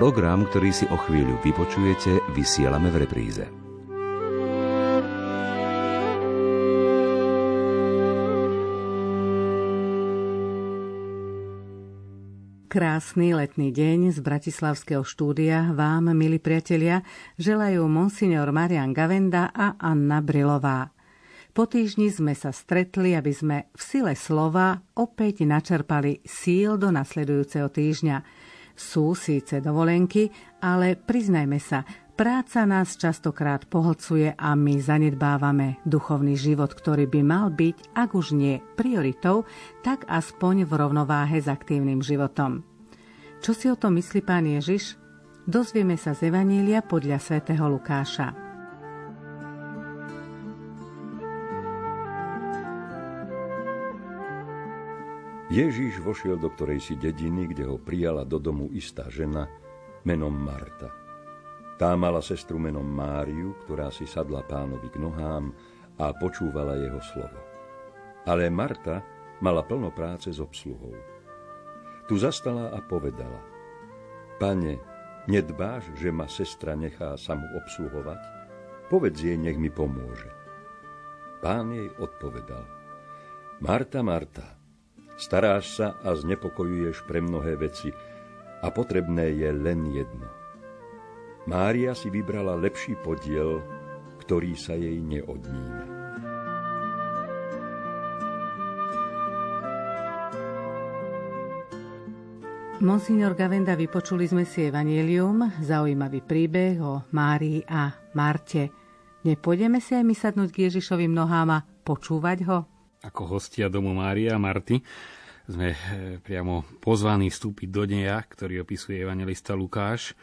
Program, ktorý si o chvíľu vypočujete, vysielame v repríze. Krásny letný deň z Bratislavského štúdia vám, milí priatelia, želajú monsignor Marian Gavenda a Anna Brilová. Po týždni sme sa stretli, aby sme v sile slova opäť načerpali síl do nasledujúceho týždňa. Sú síce dovolenky, ale priznajme sa, práca nás častokrát pohlcuje a my zanedbávame duchovný život, ktorý by mal byť, ak už nie prioritou, tak aspoň v rovnováhe s aktívnym životom. Čo si o tom myslí pán Ježiš? Dozvieme sa z Evanília podľa svätého Lukáša. Ježíš vošiel do ktorej si dediny, kde ho prijala do domu istá žena menom Marta. Tá mala sestru menom Máriu, ktorá si sadla pánovi k nohám a počúvala jeho slovo. Ale Marta mala plno práce s obsluhou. Tu zastala a povedala, Pane, nedbáš, že ma sestra nechá samu obsluhovať? Povedz jej, nech mi pomôže. Pán jej odpovedal, Marta, Marta, Staráš sa a znepokojuješ pre mnohé veci a potrebné je len jedno. Mária si vybrala lepší podiel, ktorý sa jej neodníme. Monsignor Gavenda, vypočuli sme si Evangelium, zaujímavý príbeh o Márii a Marte. Nepôjdeme si aj my sadnúť k Ježišovým nohám a počúvať ho? Ako hostia domu Mária a Marty sme eh, priamo pozvaní vstúpiť do deja, ktorý opisuje evangelista Lukáš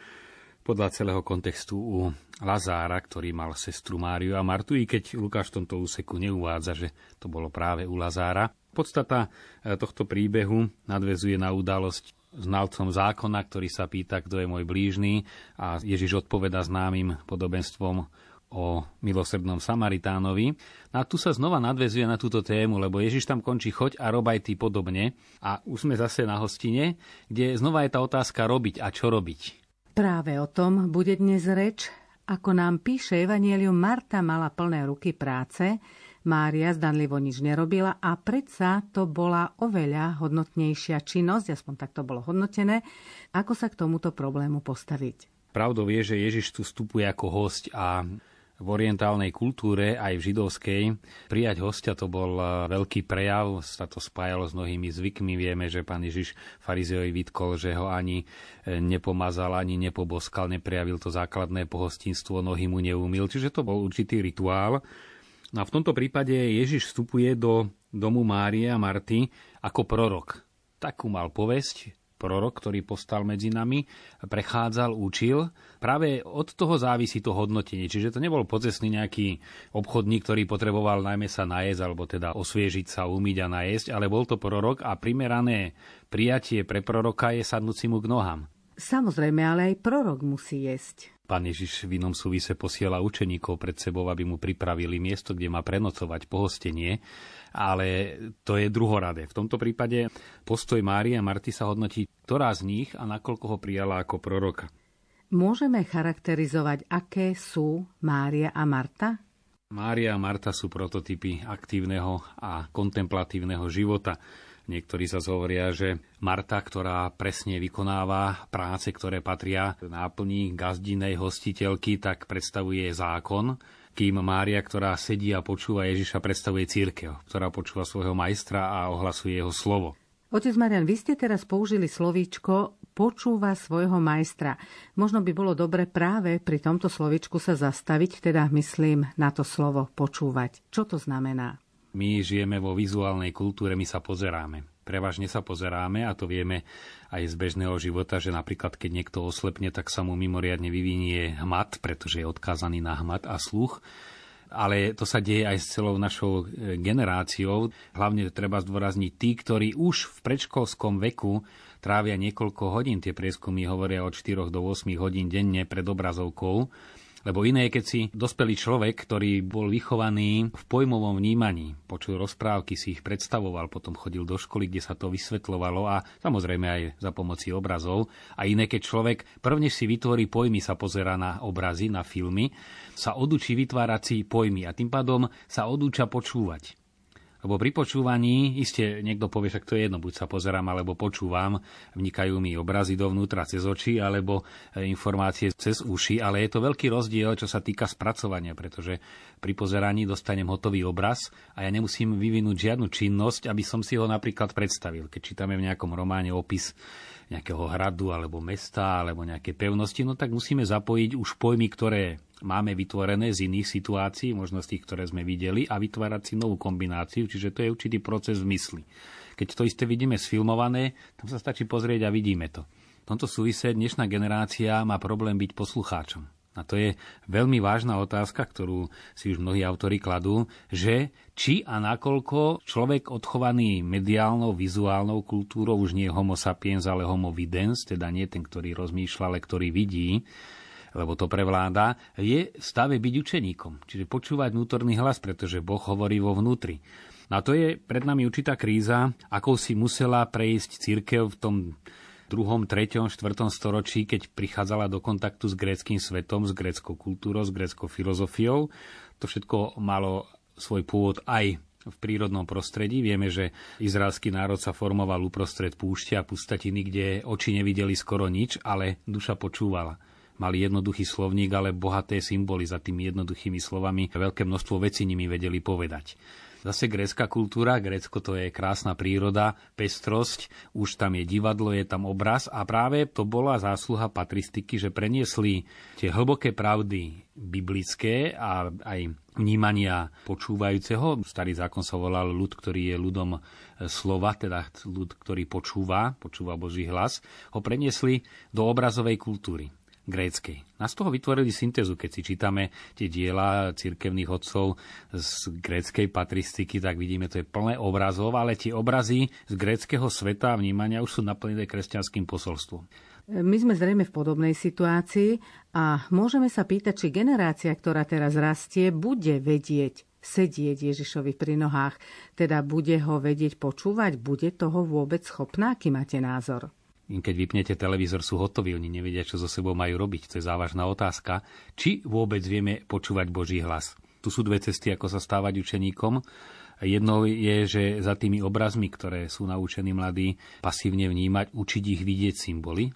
podľa celého kontextu u Lazára, ktorý mal sestru Máriu a Martu, i keď Lukáš v tomto úseku neuvádza, že to bolo práve u Lazára. Podstata eh, tohto príbehu nadvezuje na udalosť znalcom zákona, ktorý sa pýta, kto je môj blížny a Ježiš odpoveda známym podobenstvom o milosrdnom Samaritánovi. A tu sa znova nadvezuje na túto tému, lebo Ježiš tam končí choď a rob aj ty podobne. A už sme zase na hostine, kde znova je tá otázka robiť a čo robiť. Práve o tom bude dnes reč. Ako nám píše Evangelium, Marta mala plné ruky práce, Mária zdanlivo nič nerobila a predsa to bola oveľa hodnotnejšia činnosť, aspoň tak to bolo hodnotené, ako sa k tomuto problému postaviť. Pravdou je, že Ježiš tu vstupuje ako host a v orientálnej kultúre, aj v židovskej. Prijať hostia to bol eh, veľký prejav, sa to spájalo s mnohými zvykmi. Vieme, že pán Ježiš farizeovi vytkol, že ho ani eh, nepomazal, ani nepoboskal, neprejavil to základné pohostinstvo, nohy mu neumil, čiže to bol určitý rituál. No a v tomto prípade Ježiš vstupuje do domu Márie a Marty ako prorok. Takú mal povesť, prorok, ktorý postal medzi nami, prechádzal, učil. Práve od toho závisí to hodnotenie. Čiže to nebol podzesný nejaký obchodník, ktorý potreboval najmä sa najesť, alebo teda osviežiť sa, umyť a najesť, ale bol to prorok a primerané prijatie pre proroka je sadnúci mu k nohám. Samozrejme, ale aj prorok musí jesť. Pán Ježiš v inom súvise posiela učeníkov pred sebou, aby mu pripravili miesto, kde má prenocovať pohostenie, ale to je druhoradé. V tomto prípade postoj Mária a Marty sa hodnotí, ktorá z nich a nakoľko ho prijala ako proroka. Môžeme charakterizovať, aké sú Mária a Marta? Mária a Marta sú prototypy aktívneho a kontemplatívneho života. Niektorí sa hovoria, že Marta, ktorá presne vykonáva práce, ktoré patria náplní gazdinej hostiteľky, tak predstavuje zákon, kým Mária, ktorá sedí a počúva Ježiša, predstavuje církev, ktorá počúva svojho majstra a ohlasuje jeho slovo. Otec Marian, vy ste teraz použili slovíčko počúva svojho majstra. Možno by bolo dobre práve pri tomto slovičku sa zastaviť, teda myslím na to slovo počúvať. Čo to znamená? My žijeme vo vizuálnej kultúre, my sa pozeráme. Prevažne sa pozeráme a to vieme aj z bežného života, že napríklad keď niekto oslepne, tak sa mu mimoriadne vyvinie hmat, pretože je odkázaný na hmat a sluch ale to sa deje aj s celou našou e, generáciou. Hlavne treba zdôrazniť tí, ktorí už v predškolskom veku trávia niekoľko hodín. Tie prieskumy hovoria od 4 do 8 hodín denne pred obrazovkou Lebo iné je, keď si dospelý človek, ktorý bol vychovaný v pojmovom vnímaní, počul rozprávky, si ich predstavoval, potom chodil do školy, kde sa to vysvetľovalo a samozrejme aj za pomoci obrazov. A iné, keď človek prvne si vytvorí pojmy, sa pozera na obrazy, na filmy, sa odučí vytvárať si pojmy a tým pádom sa odúča počúvať. Lebo pri počúvaní, iste niekto povie, že to je jedno, buď sa pozerám alebo počúvam, vnikajú mi obrazy dovnútra cez oči alebo e, informácie cez uši, ale je to veľký rozdiel, čo sa týka spracovania, pretože pri pozeraní dostanem hotový obraz a ja nemusím vyvinúť žiadnu činnosť, aby som si ho napríklad predstavil. Keď čítame v nejakom románe opis nejakého hradu alebo mesta alebo nejaké pevnosti, no tak musíme zapojiť už pojmy, ktoré máme vytvorené z iných situácií, možno z tých, ktoré sme videli, a vytvárať si novú kombináciu, čiže to je určitý proces v mysli. Keď to isté vidíme sfilmované, tam sa stačí pozrieť a vidíme to. V tomto súvise dnešná generácia má problém byť poslucháčom. A to je veľmi vážna otázka, ktorú si už mnohí autori kladú, že či a nakoľko človek odchovaný mediálnou, vizuálnou kultúrou, už nie homo sapiens, ale homo videns, teda nie ten, ktorý rozmýšľa, ale ktorý vidí, lebo to prevláda, je v stave byť učeníkom. Čiže počúvať vnútorný hlas, pretože Boh hovorí vo vnútri. No a to je pred nami určitá kríza, akou si musela prejsť církev v tom druhom, treťom, štvrtom storočí, keď prichádzala do kontaktu s gréckým svetom, s gréckou kultúrou, s gréckou filozofiou. To všetko malo svoj pôvod aj v prírodnom prostredí. Vieme, že izraelský národ sa formoval uprostred púšte a pustatiny, kde oči nevideli skoro nič, ale duša počúvala mali jednoduchý slovník, ale bohaté symboly za tými jednoduchými slovami. Veľké množstvo vecí nimi vedeli povedať. Zase grécka kultúra, Grécko to je krásna príroda, pestrosť, už tam je divadlo, je tam obraz a práve to bola zásluha patristiky, že preniesli tie hlboké pravdy biblické a aj vnímania počúvajúceho. Starý zákon sa volal ľud, ktorý je ľudom slova, teda ľud, ktorý počúva, počúva Boží hlas, ho preniesli do obrazovej kultúry gréckej. A z toho vytvorili syntézu, keď si čítame tie diela cirkevných odcov z gréckej patristiky, tak vidíme, to je plné obrazov, ale tie obrazy z gréckého sveta a vnímania už sú naplnené kresťanským posolstvom. My sme zrejme v podobnej situácii a môžeme sa pýtať, či generácia, ktorá teraz rastie, bude vedieť sedieť Ježišovi pri nohách, teda bude ho vedieť počúvať, bude toho vôbec schopná, aký máte názor? Keď vypnete televízor, sú hotoví, oni nevedia, čo so sebou majú robiť. To je závažná otázka. Či vôbec vieme počúvať Boží hlas? Tu sú dve cesty, ako sa stávať učeníkom. Jednou je, že za tými obrazmi, ktoré sú naučení mladí pasívne vnímať, učiť ich vidieť symboly.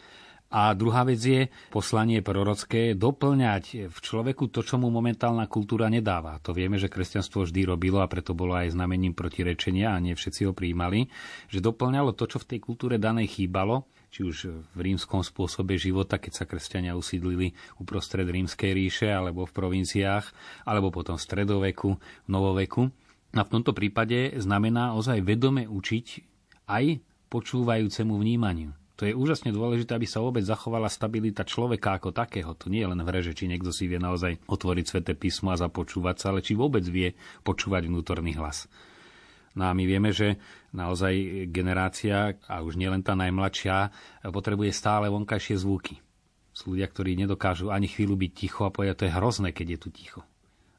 A druhá vec je poslanie prorocké doplňať v človeku to, čo mu momentálna kultúra nedáva. To vieme, že kresťanstvo vždy robilo a preto bolo aj znamením protirečenia a nie všetci ho príjmali, že doplňalo to, čo v tej kultúre danej chýbalo či už v rímskom spôsobe života, keď sa kresťania usídlili uprostred rímskej ríše alebo v provinciách, alebo potom v stredoveku, v novoveku. A v tomto prípade znamená ozaj vedome učiť aj počúvajúcemu vnímaniu. To je úžasne dôležité, aby sa vôbec zachovala stabilita človeka ako takého. To nie je len v hre, že či niekto si vie naozaj otvoriť sveté písmo a započúvať sa, ale či vôbec vie počúvať vnútorný hlas. No a my vieme, že naozaj generácia, a už nielen tá najmladšia, potrebuje stále vonkajšie zvuky. Sú ľudia, ktorí nedokážu ani chvíľu byť ticho a povedať, to je hrozné, keď je tu ticho.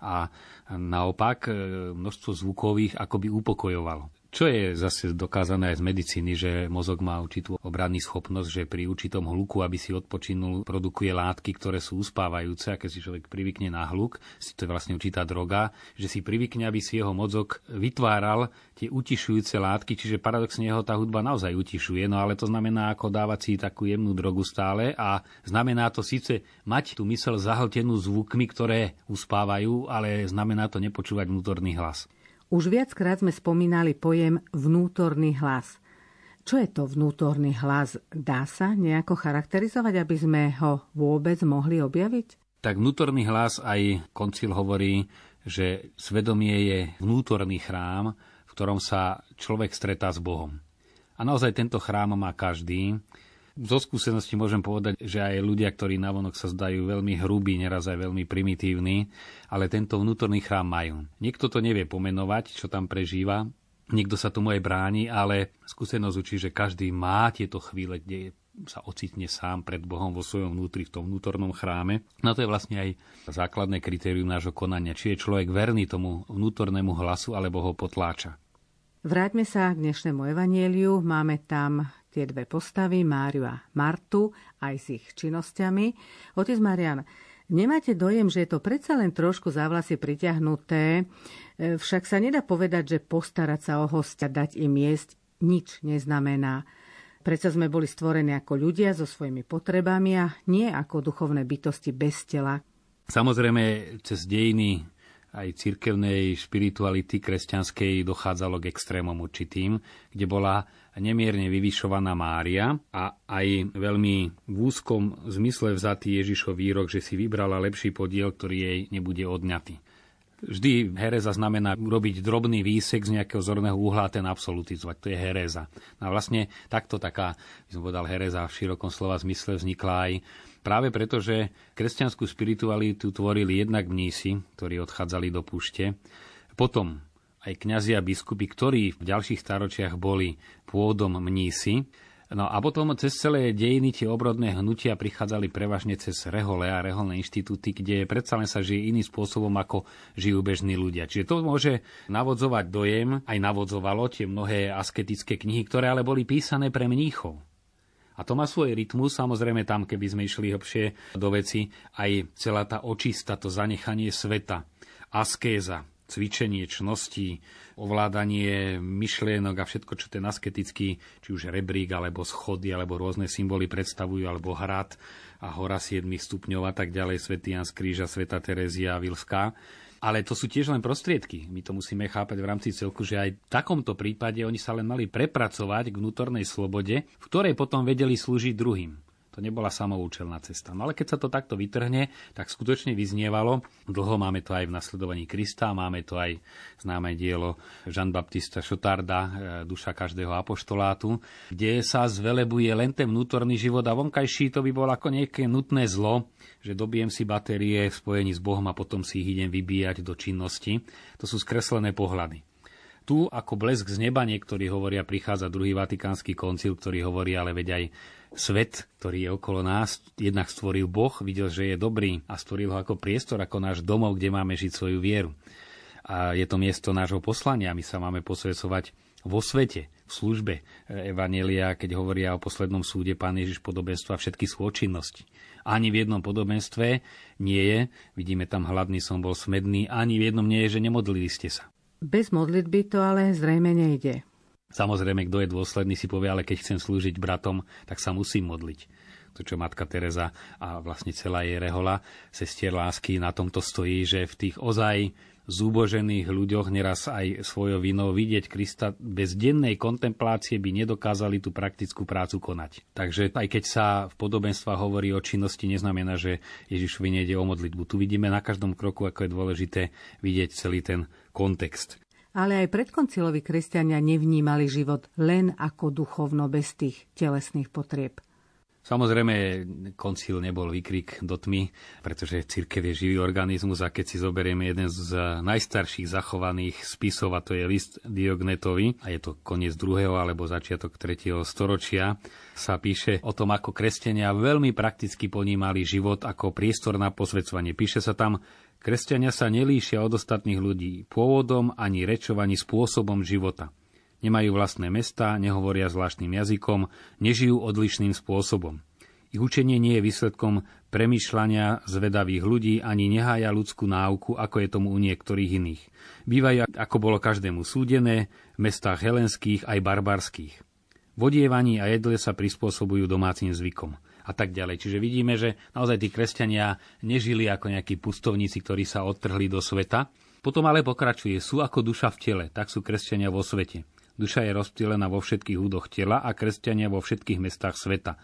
A naopak množstvo zvukových akoby upokojovalo. Čo je zase dokázané aj z medicíny, že mozog má určitú obranný schopnosť, že pri určitom hluku, aby si odpočinul, produkuje látky, ktoré sú uspávajúce a keď si človek privykne na hluk, to je vlastne určitá droga, že si privykne, aby si jeho mozog vytváral tie utišujúce látky, čiže paradoxne jeho tá hudba naozaj utišuje, no ale to znamená ako dávať si takú jemnú drogu stále a znamená to síce mať tú mysel zahltenú zvukmi, ktoré uspávajú, ale znamená to nepočúvať vnútorný hlas. Už viackrát sme spomínali pojem vnútorný hlas. Čo je to vnútorný hlas? Dá sa nejako charakterizovať, aby sme ho vôbec mohli objaviť? Tak vnútorný hlas aj koncil hovorí, že svedomie je vnútorný chrám, v ktorom sa človek stretá s Bohom. A naozaj tento chrám má každý, zo skúsenosti môžem povedať, že aj ľudia, ktorí navonok sa zdajú veľmi hrubí, neraz aj veľmi primitívni, ale tento vnútorný chrám majú. Niekto to nevie pomenovať, čo tam prežíva, niekto sa tomu aj bráni, ale skúsenosť učí, že každý má tieto chvíle, kde sa ocitne sám pred Bohom vo svojom vnútri, v tom vnútornom chráme. No to je vlastne aj základné kritérium nášho konania. Či je človek verný tomu vnútornému hlasu, alebo ho potláča. Vráťme sa k dnešnému evanieliu. Máme tam tie dve postavy, Máriu a Martu, aj s ich činnosťami. Otec Marian, nemáte dojem, že je to predsa len trošku za vlasy priťahnuté, e, však sa nedá povedať, že postarať sa o hostia, dať im jesť, nič neznamená. Prečo sme boli stvorení ako ľudia so svojimi potrebami a nie ako duchovné bytosti bez tela. Samozrejme, cez dejiny aj cirkevnej špirituality kresťanskej dochádzalo k extrémom určitým, kde bola nemierne vyvyšovaná Mária a aj veľmi v úzkom zmysle vzatý Ježišov výrok, že si vybrala lepší podiel, ktorý jej nebude odňatý. Vždy hereza znamená urobiť drobný výsek z nejakého zorného uhla a ten absolutizovať. To je hereza. No a vlastne takto taká, by som povedal, hereza v širokom slova zmysle vznikla aj práve preto, že kresťanskú spiritualitu tvorili jednak mnísi, ktorí odchádzali do púšte, potom aj kňazi a biskupy, ktorí v ďalších staročiach boli pôdom mnísi, No a potom cez celé dejiny tie obrodné hnutia prichádzali prevažne cez rehole a reholné inštitúty, kde predsa len sa žije iným spôsobom, ako žijú bežní ľudia. Čiže to môže navodzovať dojem, aj navodzovalo tie mnohé asketické knihy, ktoré ale boli písané pre mníchov. A to má svoj rytmus, samozrejme tam, keby sme išli hlbšie do veci, aj celá tá očista, to zanechanie sveta, askéza, cvičenie čností, ovládanie myšlienok a všetko, čo ten asketický, či už rebrík, alebo schody, alebo rôzne symboly predstavujú, alebo hrad a hora 7 stupňov a tak ďalej, svätý Jan z Kríža, sveta Terezia Vilská. Ale to sú tiež len prostriedky. My to musíme chápať v rámci celku, že aj v takomto prípade oni sa len mali prepracovať k vnútornej slobode, v ktorej potom vedeli slúžiť druhým. To nebola samoučelná cesta. No ale keď sa to takto vytrhne, tak skutočne vyznievalo. Dlho máme to aj v nasledovaní Krista, máme to aj známe dielo Jean-Baptista Šotarda, e, Duša každého apoštolátu, kde sa zvelebuje len ten vnútorný život a vonkajší to by bolo ako nejaké nutné zlo, že dobijem si batérie v spojení s Bohom a potom si ich idem vybíjať do činnosti. To sú skreslené pohľady. Tu ako blesk z neba niektorí hovoria, prichádza druhý vatikánsky koncil, ktorý hovorí, ale veď aj svet, ktorý je okolo nás, jednak stvoril Boh, videl, že je dobrý a stvoril ho ako priestor, ako náš domov, kde máme žiť svoju vieru. A je to miesto nášho poslania. My sa máme posvedcovať vo svete, v službe Evanelia, keď hovoria o poslednom súde Pán Ježiš podobenstva všetky súčinnosti. Ani v jednom podobenstve nie je, vidíme tam hladný som bol smedný, ani v jednom nie je, že nemodlili ste sa. Bez modlitby to ale zrejme nejde. Samozrejme, kto je dôsledný, si povie, ale keď chcem slúžiť bratom, tak sa musím modliť. To, čo matka Teresa a vlastne celá jej rehola, sestier lásky na tomto stojí, že v tých ozaj zúbožených ľuďoch neraz aj svojou vinou vidieť Krista bez dennej kontemplácie by nedokázali tú praktickú prácu konať. Takže aj keď sa v podobenstva hovorí o činnosti, neznamená, že Ježišovi nejde o modlitbu. Tu vidíme na každom kroku, ako je dôležité vidieť celý ten kontext ale aj predkonciloví kresťania nevnímali život len ako duchovno bez tých telesných potrieb. Samozrejme, koncil nebol výkrik do tmy, pretože církev je živý organizmus a keď si zoberieme jeden z najstarších zachovaných spisov, a to je list Diognetovi, a je to koniec druhého alebo začiatok tretieho storočia, sa píše o tom, ako kresťania veľmi prakticky ponímali život ako priestor na posvedcovanie. Píše sa tam, Kresťania sa nelíšia od ostatných ľudí pôvodom ani rečov, ani spôsobom života. Nemajú vlastné mesta, nehovoria zvláštnym jazykom, nežijú odlišným spôsobom. Ich učenie nie je výsledkom premyšľania zvedavých ľudí ani nehája ľudskú náuku, ako je tomu u niektorých iných. Bývajú, ako bolo každému súdené, v mestách helenských aj barbarských. V odievaní a jedle sa prispôsobujú domácim zvykom a tak ďalej. Čiže vidíme, že naozaj tí kresťania nežili ako nejakí pustovníci, ktorí sa odtrhli do sveta. Potom ale pokračuje, sú ako duša v tele, tak sú kresťania vo svete. Duša je rozptýlená vo všetkých údoch tela a kresťania vo všetkých mestách sveta.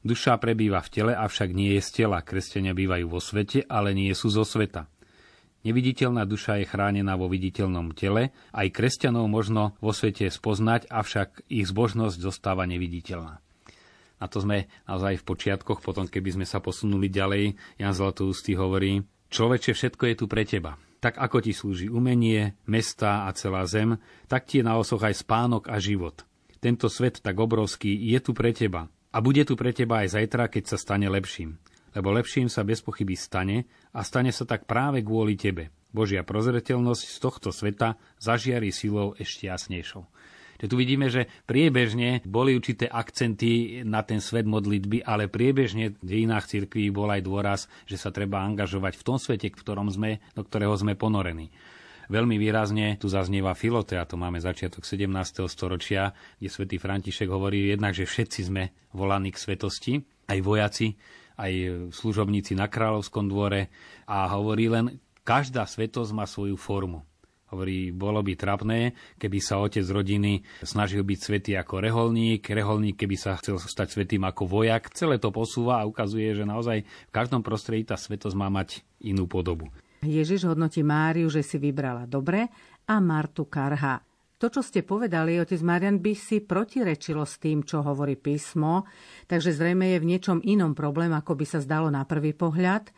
Duša prebýva v tele, avšak nie je z tela. Kresťania bývajú vo svete, ale nie sú zo sveta. Neviditeľná duša je chránená vo viditeľnom tele, aj kresťanov možno vo svete spoznať, avšak ich zbožnosť zostáva neviditeľná. A to sme naozaj v počiatkoch, potom keby sme sa posunuli ďalej, Jan Zlatoustý hovorí, človeče, všetko je tu pre teba. Tak ako ti slúži umenie, mesta a celá zem, tak ti je na osoch aj spánok a život. Tento svet tak obrovský je tu pre teba. A bude tu pre teba aj zajtra, keď sa stane lepším. Lebo lepším sa bez pochyby stane a stane sa tak práve kvôli tebe. Božia prozreteľnosť z tohto sveta zažiari silou ešte jasnejšou. Že tu vidíme, že priebežne boli určité akcenty na ten svet modlitby, ale priebežne v dejinách cirkví bol aj dôraz, že sa treba angažovať v tom svete, v ktorom sme, do ktorého sme ponorení. Veľmi výrazne tu zaznieva Filotea, to máme začiatok 17. storočia, kde svätý František hovorí jednak, že všetci sme volaní k svetosti, aj vojaci, aj služobníci na kráľovskom dvore a hovorí len, každá svetosť má svoju formu. Hovorí, bolo by trapné, keby sa otec rodiny snažil byť svetý ako reholník, reholník, keby sa chcel stať svetým ako vojak. Celé to posúva a ukazuje, že naozaj v každom prostredí tá svetosť má mať inú podobu. Ježiš hodnotí Máriu, že si vybrala dobre a Martu karha. To, čo ste povedali, otec Marian, by si protirečilo s tým, čo hovorí písmo, takže zrejme je v niečom inom problém, ako by sa zdalo na prvý pohľad.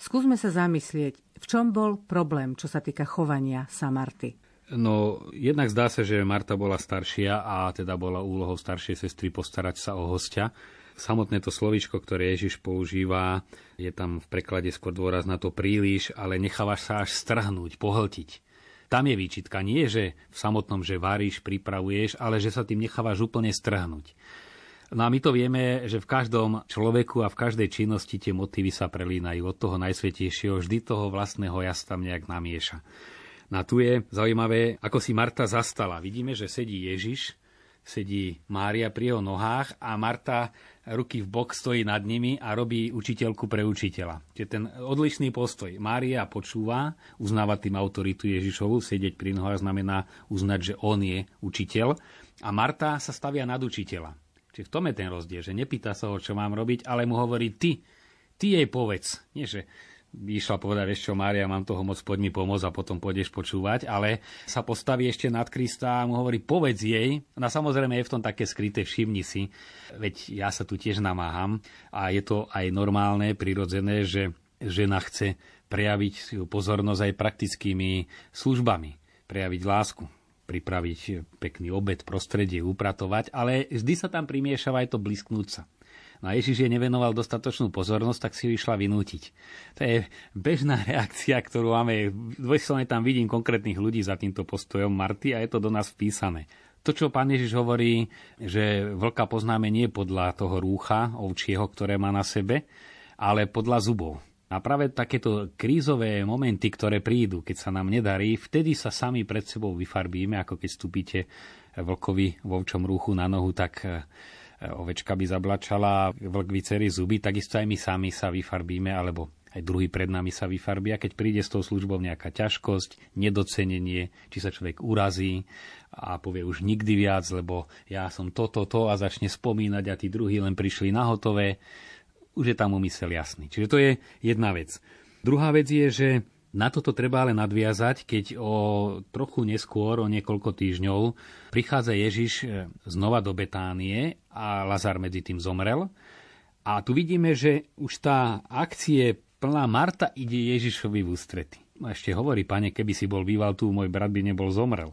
Skúsme sa zamyslieť, v čom bol problém, čo sa týka chovania sa Marty? No, jednak zdá sa, že Marta bola staršia a teda bola úlohou staršej sestry postarať sa o hostia. Samotné to slovíčko, ktoré Ježiš používa, je tam v preklade skôr dôraz na to príliš, ale nechávaš sa až strhnúť, pohltiť. Tam je výčitka nie, že v samotnom, že varíš, pripravuješ, ale že sa tým nechávaš úplne strhnúť. No a my to vieme, že v každom človeku a v každej činnosti tie motívy sa prelínajú od toho najsvetejšieho, vždy toho vlastného ja tam nejak namieša. No a tu je zaujímavé, ako si Marta zastala. Vidíme, že sedí Ježiš, sedí Mária pri jeho nohách a Marta ruky v bok stojí nad nimi a robí učiteľku pre učiteľa. Čiže ten odlišný postoj. Mária počúva, uznáva tým autoritu Ježišovu, sedieť pri nohách znamená uznať, že on je učiteľ. A Marta sa stavia nad učiteľa. Čiže v tom je ten rozdiel, že nepýta sa ho, čo mám robiť, ale mu hovorí ty, ty jej povedz. Nie, že išla povedať, ešte čo, Mária, mám toho moc, poď mi pomôcť a potom pôjdeš počúvať, ale sa postaví ešte nad Krista a mu hovorí, povedz jej. No samozrejme je v tom také skryté, všimni si, veď ja sa tu tiež namáham a je to aj normálne, prirodzené, že žena chce prejaviť pozornosť aj praktickými službami, prejaviť lásku pripraviť pekný obed, prostredie, upratovať, ale vždy sa tam primiešava aj to blisknúť sa. No a Ježiš jej nevenoval dostatočnú pozornosť, tak si ju išla vynútiť. To je bežná reakcia, ktorú máme. Dvojslovne tam vidím konkrétnych ľudí za týmto postojom Marty a je to do nás vpísané. To, čo pán Ježiš hovorí, že vlka poznáme nie podľa toho rúcha ovčieho, ktoré má na sebe, ale podľa zubov. A práve takéto krízové momenty, ktoré prídu, keď sa nám nedarí, vtedy sa sami pred sebou vyfarbíme, ako keď vstúpite vlkovi vo včom rúchu na nohu, tak e, ovečka by zablačala, vlk vycerí zuby, takisto aj my sami sa vyfarbíme, alebo aj druhý pred nami sa vyfarbí. A keď príde s tou službou nejaká ťažkosť, nedocenenie, či sa človek urazí a povie už nikdy viac, lebo ja som toto, to a začne spomínať a tí druhí len prišli na hotové, už je tam umysel jasný. Čiže to je jedna vec. Druhá vec je, že na toto treba ale nadviazať, keď o trochu neskôr, o niekoľko týždňov, prichádza Ježiš e, znova do Betánie a Lazar medzi tým zomrel. A tu vidíme, že už tá akcie plná Marta ide Ježišovi v ústrety. A ešte hovorí, pane, keby si bol býval tu, môj brat by nebol zomrel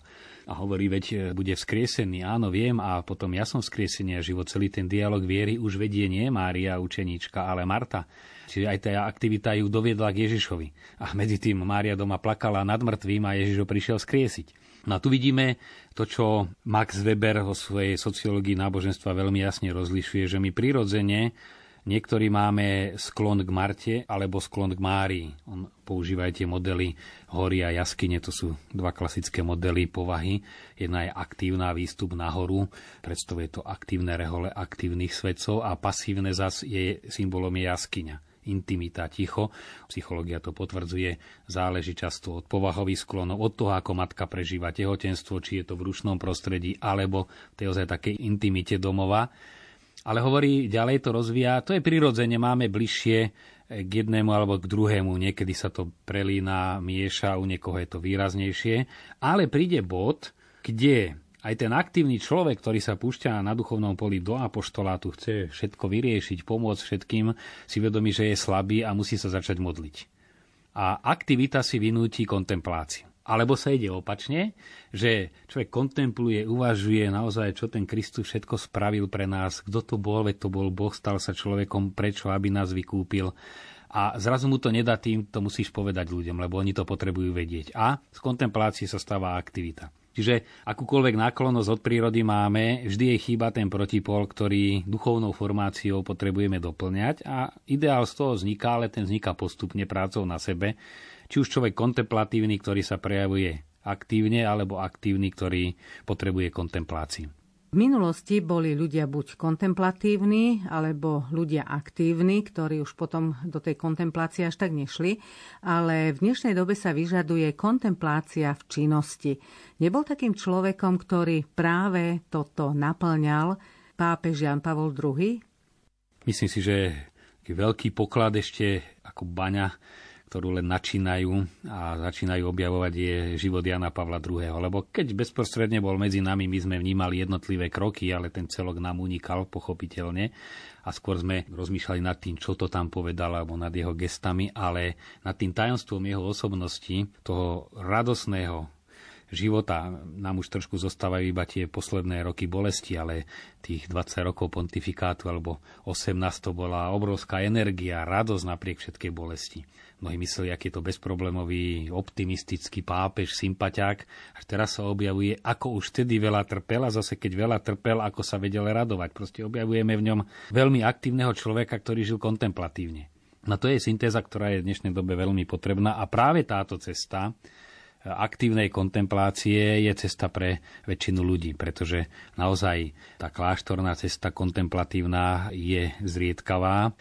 a hovorí, veď e, bude vzkriesený. Áno, viem a potom ja som vzkriesený a život. Celý ten dialog viery už vedie nie Mária, učeníčka, ale Marta. Čiže aj tá aktivita ju doviedla k Ježišovi. A medzi tým Mária doma plakala nad mŕtvým a Ježiš ho prišiel skriesiť. No a tu vidíme to, čo Max Weber vo svojej sociológii náboženstva veľmi jasne rozlišuje, že my prirodzene Niektorí máme sklon k Marte alebo sklon k Márii. On používa aj tie modely hory a jaskyne, to sú dva klasické modely povahy. Jedna je aktívna výstup nahoru, predstavuje to aktívne rehole aktívnych svetcov a pasívne zas je symbolom je jaskyňa intimita, ticho. Psychológia to potvrdzuje, záleží často od povahových sklonov, od toho, ako matka prežíva tehotenstvo, či je to v rušnom prostredí, alebo v tej ozaj takej intimite domova. Ale hovorí, ďalej to rozvíja, to je prirodzene, máme bližšie k jednému alebo k druhému. Niekedy sa to prelína, mieša, u niekoho je to výraznejšie. Ale príde bod, kde aj ten aktívny človek, ktorý sa púšťa na duchovnom poli do apoštolátu, chce všetko vyriešiť, pomôcť všetkým, si vedomí, že je slabý a musí sa začať modliť. A aktivita si vynúti kontempláciu. Alebo sa ide opačne, že človek kontempluje, uvažuje naozaj, čo ten Kristus všetko spravil pre nás, kto to bol, veď to bol Boh, stal sa človekom, prečo, aby nás vykúpil. A zrazu mu to nedá tým, to musíš povedať ľuďom, lebo oni to potrebujú vedieť. A z kontemplácie sa stáva aktivita. Čiže akúkoľvek náklonosť od prírody máme, vždy je chýba ten protipol, ktorý duchovnou formáciou potrebujeme doplňať a ideál z toho vzniká, ale ten vzniká postupne prácou na sebe či už človek kontemplatívny, ktorý sa prejavuje aktívne, alebo aktívny, ktorý potrebuje kontempláciu. V minulosti boli ľudia buď kontemplatívni, alebo ľudia aktívni, ktorí už potom do tej kontemplácie až tak nešli, ale v dnešnej dobe sa vyžaduje kontemplácia v činnosti. Nebol takým človekom, ktorý práve toto naplňal pápež Jan Pavol II? Myslím si, že veľký poklad ešte ako baňa ktorú len načínajú a začínajú objavovať, je život Jana Pavla II. Lebo keď bezprostredne bol medzi nami, my sme vnímali jednotlivé kroky, ale ten celok nám unikal pochopiteľne a skôr sme rozmýšľali nad tým, čo to tam povedal, alebo nad jeho gestami, ale nad tým tajomstvom jeho osobnosti, toho radosného, života. Nám už trošku zostávajú iba tie posledné roky bolesti, ale tých 20 rokov pontifikátu alebo 18 to bola obrovská energia, radosť napriek všetkej bolesti. Mnohí mysleli, aký je to bezproblémový, optimistický pápež, sympatiák. Až teraz sa objavuje, ako už vtedy veľa trpel a zase keď veľa trpel, ako sa vedel radovať. Proste objavujeme v ňom veľmi aktívneho človeka, ktorý žil kontemplatívne. No to je syntéza, ktorá je v dnešnej dobe veľmi potrebná a práve táto cesta aktívnej kontemplácie je cesta pre väčšinu ľudí, pretože naozaj tá kláštorná cesta kontemplatívna je zriedkavá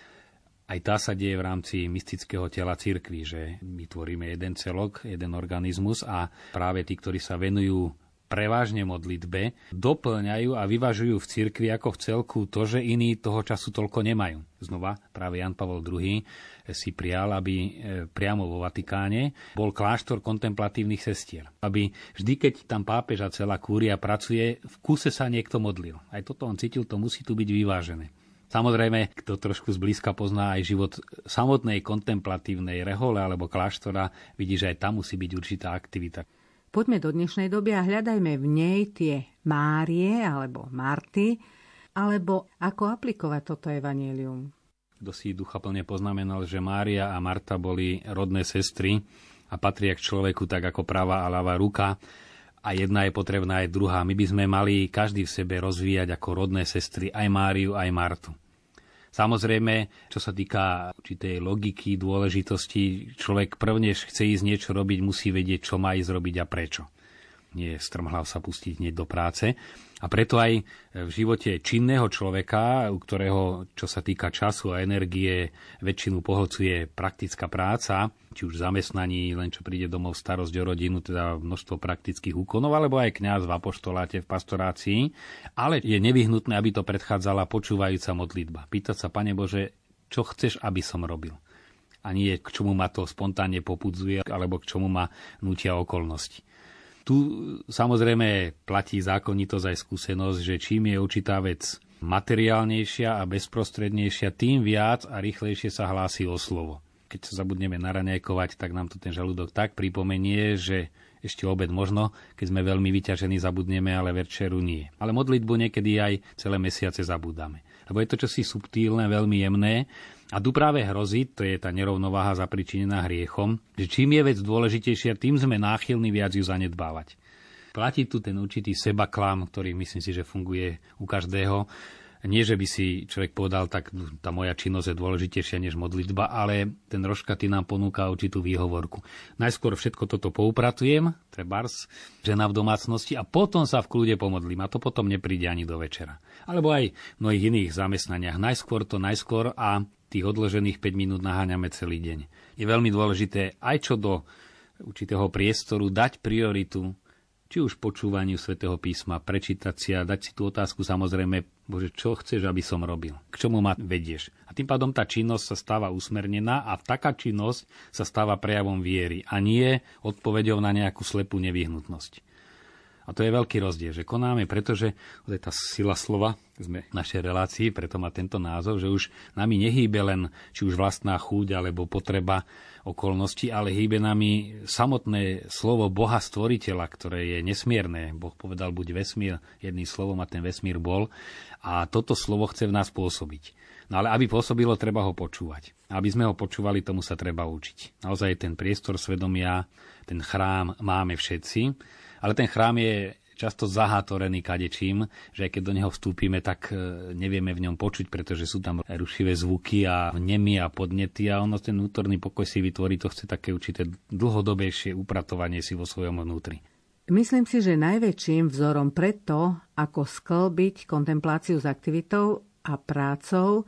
aj tá sa deje v rámci mystického tela cirkvi, že my tvoríme jeden celok, jeden organizmus a práve tí, ktorí sa venujú prevažne modlitbe, doplňajú a vyvažujú v cirkvi ako v celku to, že iní toho času toľko nemajú. Znova práve Jan Pavol II si prial, aby e, priamo vo Vatikáne bol kláštor kontemplatívnych sestier. Aby vždy, keď tam pápež a celá kúria pracuje, v kuse sa niekto modlil. Aj toto on cítil, to musí tu byť vyvážené. Samozrejme, kto trošku zblízka pozná aj život samotnej kontemplatívnej rehole alebo kláštora, vidí, že aj tam musí byť určitá aktivita. Poďme do dnešnej doby a hľadajme v nej tie Márie alebo Marty, alebo ako aplikovať toto evanílium. Kto si ducha plne poznamenal, že Mária a Marta boli rodné sestry a patria k človeku tak ako pravá a ľavá ruka, a jedna je potrebná aj druhá. My by sme mali každý v sebe rozvíjať ako rodné sestry aj Máriu, aj Martu. Samozrejme, čo sa týka určitej logiky, dôležitosti, človek prvnež chce ísť niečo robiť, musí vedieť, čo má ísť robiť a prečo. Nie strmhlav sa pustiť hneď do práce. A preto aj v živote činného človeka, u ktorého, čo sa týka času a energie, väčšinu pohlcuje praktická práca, či už zamestnaní, len čo príde domov starosť o rodinu, teda množstvo praktických úkonov, alebo aj kňaz v apoštoláte, v pastorácii. Ale je nevyhnutné, aby to predchádzala počúvajúca modlitba. Pýtať sa, Pane Bože, čo chceš, aby som robil? A nie k čomu ma to spontánne popudzuje, alebo k čomu ma nutia okolnosti. Tu samozrejme platí zákonitosť aj skúsenosť, že čím je určitá vec materiálnejšia a bezprostrednejšia, tým viac a rýchlejšie sa hlási o slovo. Keď sa zabudneme naraňajkovať, tak nám to ten žalúdok tak pripomenie, že ešte obed možno, keď sme veľmi vyťažení, zabudneme, ale večeru nie. Ale modlitbu niekedy aj celé mesiace zabúdame. Lebo je to čosi subtílne, veľmi jemné a tu práve hrozí, to je tá nerovnováha zapričinená hriechom, že čím je vec dôležitejšia, tým sme náchylní viac ju zanedbávať. Platí tu ten určitý sebaklam, ktorý myslím si, že funguje u každého. Nie, že by si človek povedal, tak tá moja činnosť je dôležitejšia než modlitba, ale ten rožkaty nám ponúka určitú výhovorku. Najskôr všetko toto poupratujem, trebárs, žena v domácnosti a potom sa v kľude pomodlím a to potom nepríde ani do večera. Alebo aj v mnohých iných zamestnaniach. Najskôr to najskôr a tých odložených 5 minút naháňame celý deň. Je veľmi dôležité aj čo do určitého priestoru dať prioritu či už počúvaniu svätého písma, prečítať si a dať si tú otázku samozrejme, Bože, čo chceš, aby som robil? K čomu ma vedieš? A tým pádom tá činnosť sa stáva usmernená a taká činnosť sa stáva prejavom viery a nie odpovedou na nejakú slepú nevyhnutnosť. A to je veľký rozdiel, že konáme, pretože to je tá sila slova, sme v našej relácii, preto má tento názov, že už nami nehýbe len či už vlastná chúť alebo potreba okolnosti, ale hýbe nami samotné slovo Boha stvoriteľa, ktoré je nesmierne. Boh povedal buď vesmír jedným slovom a ten vesmír bol. A toto slovo chce v nás pôsobiť. No ale aby pôsobilo, treba ho počúvať. Aby sme ho počúvali, tomu sa treba učiť. Naozaj ten priestor svedomia, ten chrám máme všetci ale ten chrám je často zahátorený kadečím, že keď do neho vstúpime, tak e, nevieme v ňom počuť, pretože sú tam rušivé zvuky a nemy a podnety a ono ten vnútorný pokoj si vytvorí, to chce také určité dlhodobejšie upratovanie si vo svojom vnútri. Myslím si, že najväčším vzorom preto, ako sklbiť kontempláciu s aktivitou a prácou,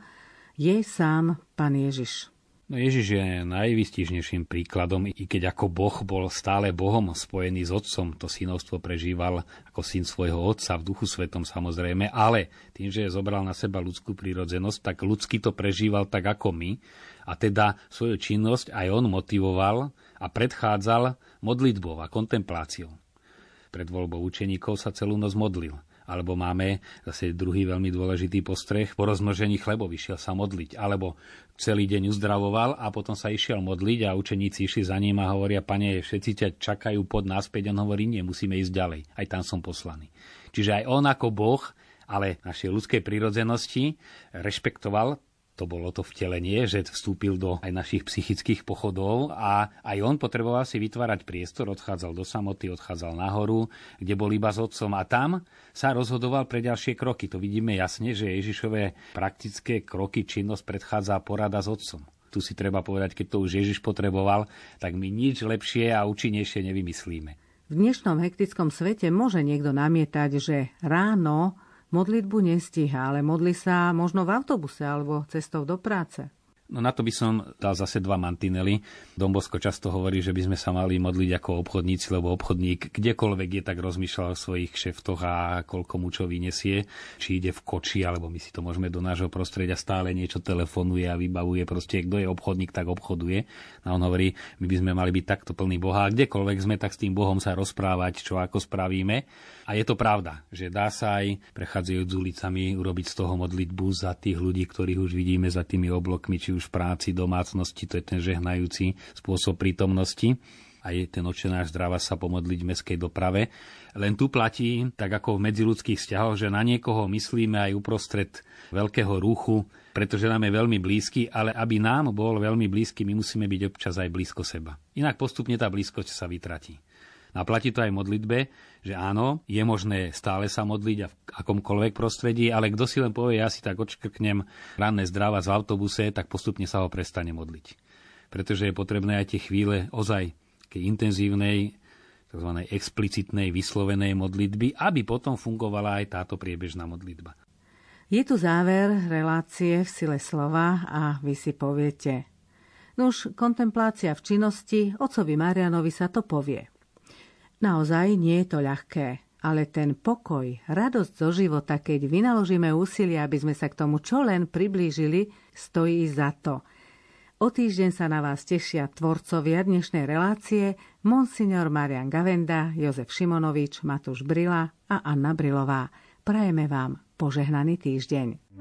je sám Pán Ježiš. No Ježiš je najvystižnejším príkladom, i keď ako Boh bol stále Bohom spojený s Otcom, to synovstvo prežíval ako syn svojho Otca v duchu svetom samozrejme, ale tým, že zobral na seba ľudskú prírodzenosť, tak ľudský to prežíval tak ako my a teda svoju činnosť aj on motivoval a predchádzal modlitbou a kontempláciou. Pred voľbou učeníkov sa celú noc modlil. Alebo máme zase druhý veľmi dôležitý postreh, po rozmnožení chlebov išiel sa modliť. Alebo celý deň uzdravoval a potom sa išiel modliť a učeníci išli za ním a hovoria, pane, všetci ťa čakajú pod náspäť. On hovorí, nie, musíme ísť ďalej. Aj tam som poslaný. Čiže aj on ako Boh ale našej ľudskej prírodzenosti rešpektoval to bolo to vtelenie, že vstúpil do aj našich psychických pochodov a aj on potreboval si vytvárať priestor, odchádzal do samoty, odchádzal nahoru, kde bol iba s otcom a tam sa rozhodoval pre ďalšie kroky. To vidíme jasne, že Ježišové praktické kroky, činnosť predchádza porada s otcom. Tu si treba povedať, keď to už Ježiš potreboval, tak my nič lepšie a účinnejšie nevymyslíme. V dnešnom hektickom svete môže niekto namietať, že ráno modlitbu nestíha, ale modli sa možno v autobuse alebo cestou do práce. No na to by som dal zase dva mantinely. Dombosko často hovorí, že by sme sa mali modliť ako obchodníci, lebo obchodník kdekoľvek je, tak rozmýšľal o svojich kšeftoch a koľko mu čo vyniesie. Či ide v koči, alebo my si to môžeme do nášho prostredia stále niečo telefonuje a vybavuje. Proste, kto je obchodník, tak obchoduje. A on hovorí, my by sme mali byť takto plný Boha. A kdekoľvek sme, tak s tým Bohom sa rozprávať, čo ako spravíme. A je to pravda, že dá sa aj prechádzajúc ulicami urobiť z toho modlitbu za tých ľudí, ktorých už vidíme za tými oblokmi, či už v práci, domácnosti, to je ten žehnajúci spôsob prítomnosti a je ten očenáš zdrava sa pomodliť v meskej doprave. Len tu platí, tak ako v medziludských vzťahoch, že na niekoho myslíme aj uprostred veľkého ruchu, pretože nám je veľmi blízky, ale aby nám bol veľmi blízky, my musíme byť občas aj blízko seba. Inak postupne tá blízkosť sa vytratí. A platí to aj modlitbe, že áno, je možné stále sa modliť a v akomkoľvek prostredí, ale kto si len povie, ja si tak odškrknem ranné zdráva z autobuse, tak postupne sa ho prestane modliť. Pretože je potrebné aj tie chvíle ozaj keď intenzívnej, tzv. explicitnej, vyslovenej modlitby, aby potom fungovala aj táto priebežná modlitba. Je tu záver relácie v sile slova a vy si poviete. Nuž, kontemplácia v činnosti, ocovi Marianovi sa to povie. Naozaj nie je to ľahké, ale ten pokoj, radosť zo života, keď vynaložíme úsilie, aby sme sa k tomu čo len priblížili, stojí za to. O týždeň sa na vás tešia tvorcovia dnešnej relácie Monsignor Marian Gavenda, Jozef Šimonovič, Matúš Brila a Anna Brilová. Prajeme vám požehnaný týždeň.